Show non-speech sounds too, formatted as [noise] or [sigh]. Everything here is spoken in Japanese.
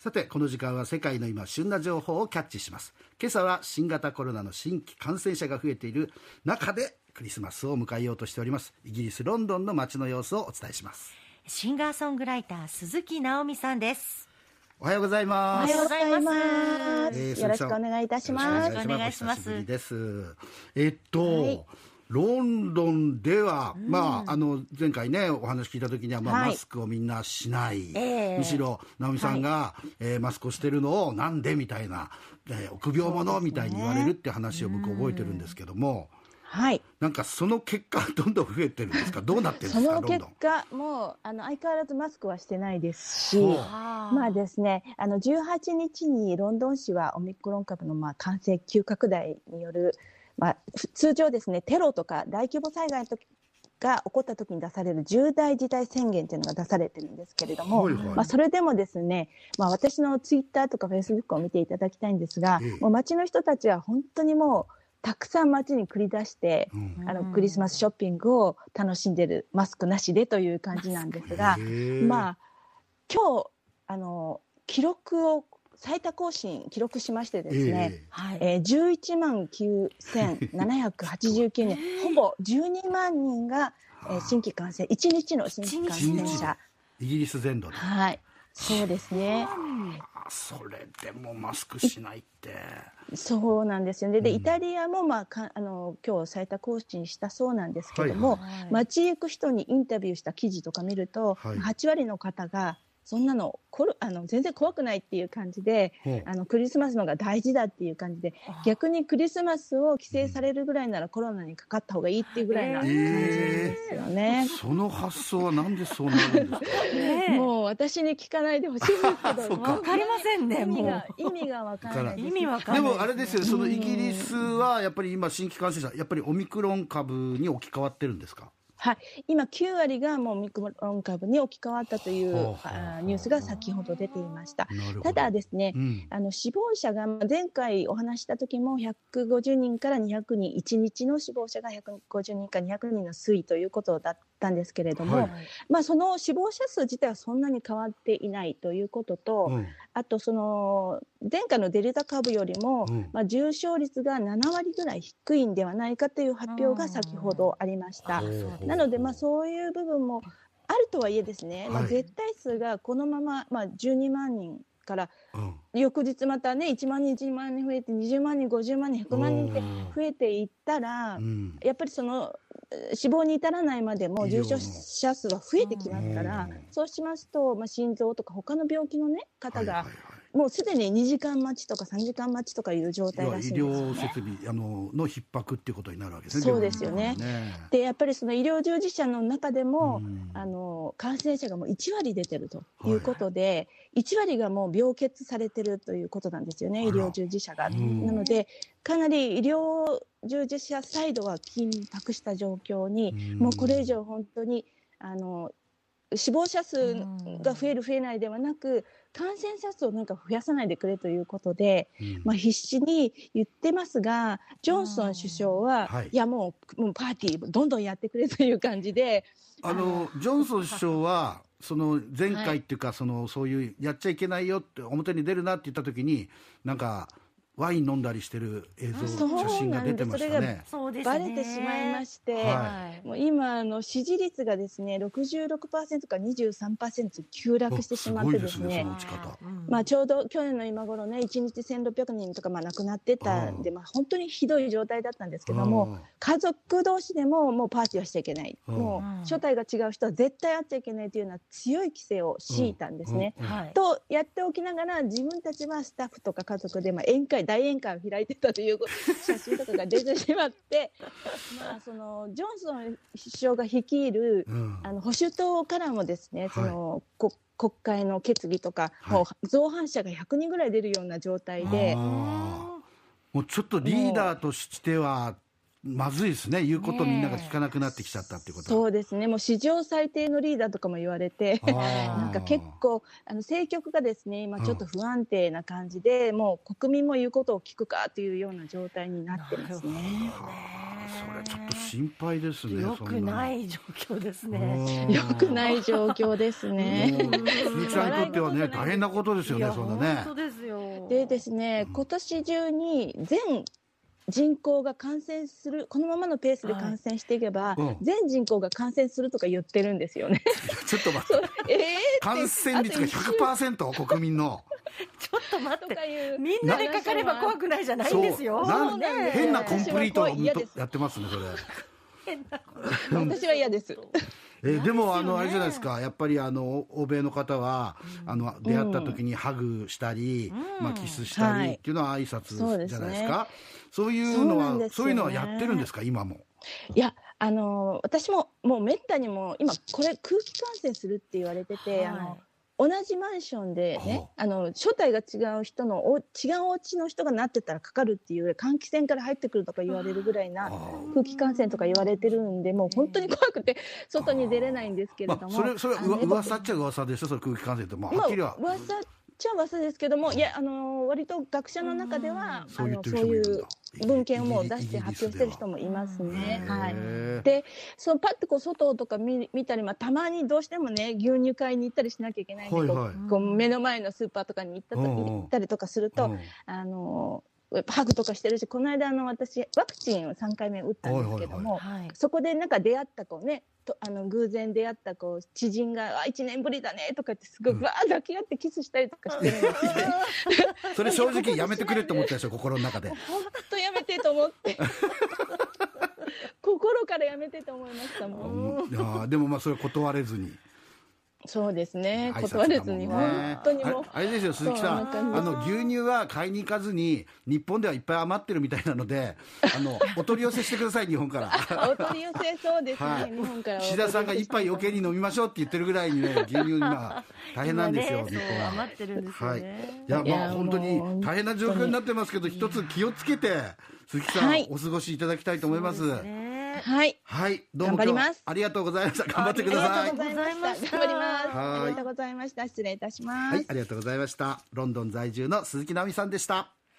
さてこの時間は世界の今旬な情報をキャッチします。今朝は新型コロナの新規感染者が増えている中でクリスマスを迎えようとしております。イギリスロンドンの街の様子をお伝えします。シンガーソングライター鈴木直美さんです。おはようございます。おはようございます。えーよろしくお願いいたします。よろしくお願いします。お久しぶりです。えっと、ロンドンでは、まあ、あの前回ねお話聞いた時には、まあはい。マスクをみんなしない、ええ。むしろ直美さんが、えーマスクをしてるのをなんでみたいな、えー臆病者みたいに言われるって話を僕覚えてるんですけども、はい。なんかその結果どんどん増えてるんですか？どうなってるんですか？その結果、もう、あの、相変わらずマスクはしてないですし、まあですね、あの、18日にロンドン市はオミクロン株の、まあ、感染急拡大による、まあ、ふ通常ですね、テロとか大規模災害が起こった時に出される重大事態宣言というのが出されてるんですけれども、はいはい。まあ、それでもですね、まあ、私のツイッターとかフェイスブックを見ていただきたいんですが、ええ。もう街の人たちは本当にもう、たくさん街に繰り出して、うん。あのクリスマスショッピングを楽しんでるマスクなしでという感じなんですがまあ今日あの記録を最多更新記録しましてですね、えはい。えー、11万9789人、ほぼ12万人が、えー新規感染、1日の新規感染者。イギリス全土で。はい。そうですね。あそれでもマスクしないって。そうなんですよね。で、うん。イタリアも、まあ、かあの、今日最多更新したそうなんですけども、はい街行く人にインタビューした記事とか見ると、はい。8割の方がそんなのこるあの全然怖くないっていう感じであのクリスマスのが大事だっていう感じで逆にクリスマスを規制されるぐらいならコロナにかかった方がいいっていうぐらいな感じですよね。その発想はなんでそうなるんですか？もう私に聞かないでほしいですけどわかりませんね意味もが意味がわからない意味わかんない。でもあれですよそのイギリスはやっぱり今新規感染者やっぱりオミクロン株に置き換わってるんですか？はい、今9割がもうオミクロン株に置き換わったというあーニュースが先ほど出ていました。ただですね、うん。あの死亡者がまあ前回お話しした時も150人から200人1日の死亡者が150人から200人の推移ということだったんですけれども、はい。まあ、その死亡者数自体はそんなに変わっていないということと、うん。あとその前回のデルタ株よりも、うん。まあ、重症率が7割ぐらい低いんではないかという発表が先ほどありました。なので、まあ、そういう部分もあるとはいえですね、まあ、はい絶対数がこのまま、まあ、12万人からうん。翌日またね1万人1万人増えて20万人50万人100万人って増えていったら、うん。やっぱりそのえー死亡に至らないまでも重症者数は増えてきますからうん。そうしますと、まあ、心臓とか他の病気の、ね、方がもうすでに2時間待ちとか3時間待ちとかいう状態らしいんですよ療ね。設備あのの逼迫っていうことになるわけですねそうですよね。ね。でやっぱりその医療従事者の中でも、うん。あの感染者がもう1割出てるということで、1割がもう病欠されてるということなんですよね、医療従事者が。うん。なので、かなり医療従事者サイドは緊迫した状況に、うん。もうこれ以上本当にあの死亡者数が増える、増えないではなく、感染者数をなんか増やさないでくれということで、うん。まあ、必死に言ってますが、ジョンソン首相は、はい。い、やもう、もうパーティーどんどんやってくれという感じで、あのジョンソン首相は [laughs] その前回っていうか、そのそういうやっちゃいけないよって表に出るなって言った時になんかワイン飲んだりしてる映像そう写真が出てましたね。そうですね。バレてしまいまして、はもう今あの支持率がですね66%から23%急落してしまってですねまあ、ちょうど去年の今頃ね1日1600人とかまあ亡くなってたんで、まあ、本当にひどい状態だったんですけども家族同士でももうパーティーはしちゃいけない、うん。もう所帯が違う人は絶対会っちゃいけないというような強い規制を敷いたんですね。とやっておきながら自分たちはスタッフとか家族でまあ宴会大宴会を開いてたという [laughs] 写真とかが出てしまってまあそのジョンソン首相が率いるうん。あの保守党からもですね、はい。そのこ国会の決議とか、はい。もう造反者が100人ぐらい出るような状態で、もうちょっとリーダーとしてはまずいですね言うことみんなが聞かなくなってきちゃったっていうことそうですねもう史上最低のリーダーとかも言われて。[laughs] なんか結構あの政局がですね今ちょっと不安定な感じで、もう国民も言うことを聞くかというような状態になってますね。はあそれちょっと心配ですねよくない状況ですね。よくない状況ですね。鈴木さんにとってはね大変なことですよねそんなね本当ですよ。でですね、今年中に全人口が感染するこのままのペースで感染していけば、うん。全人口が感染するとか言ってるんですよね。[laughs] ちょっと待って。ええ感染率が100%国民の。[laughs] ちょっと待って。とかいうみんなでかかれば怖くないじゃないんですよ。なんそうなんです変なコンプリートやってますねそれ。[laughs] 私は嫌です。えでもあのあれじゃないですか。やっぱりあの欧米の方はあの出会った時にハグしたりうん。まあキスしたはい。りっていうのは挨拶じゃないですか。そういうのはそういうのはやってるんですか？今も。いや、あのー私ももうめったにも今これ空気感染するって言われてて、あの同じマンションではね、あの正体が違う人のお違うお家の人がなってたらかかるっていう換気扇から入ってくるとか言われるぐらいな空気感染とか言われてるんで、もう本当に怖くて外に出れないんですけれども、まあそれそれ噂っちゃ噂でしょ？それ空気感染って。まあはまあっきりは。噂っちゃ噂ですけども、いやあの割と学者の中では、あのそういう文献をもう出して発表してる人もいますね。はい。でそうパッとこう外とか見見たり、まあ、たまにどうしてもね牛乳買いに行ったりしなきゃいけないんで、こうはいはい。こう目の前のスーパーとかに行った時行ったりとかすると、うん。あのハグとかしてるしこの間あの私ワクチンを3回目打ったんですけども、はい。そこでなんか出会った子ねとあの偶然出会った子知人が「あ1年ぶりだね」とかってすごいわー抱き合ってキスしたりとかしてるんですよ。[laughs] それ正直やめてくれって思ったでしょ心の中で本当やめてと思って [laughs] 心からやめてと思いましたもん。いやーでもまあそれ断れずにそうですね。断れずに本当にもう。あれですよ鈴木さん。あの牛乳は買いに行かずに日本ではいっぱい余ってるみたいなのであの [laughs] お取り寄せしてください日本から。お取り寄せそうですね、はい。日本から岸田さんが一杯余計に飲みましょうって言ってるぐらいにね牛乳今大変なんですよ、日本は。余ってるんですよはい、いね。やまあ本当に大変な状況になってますけど一つ気をつけて鈴木さん、はい。お過ごしいただきたいと思いますね。はい。はい。どうも頑張ります。ありがとうございました。頑張ってください。ありがとうございました。頑張ります。はい。ありがとうございました。失礼いたします、はい。ありがとうございました。ロンドン在住の鈴木奈美さんでした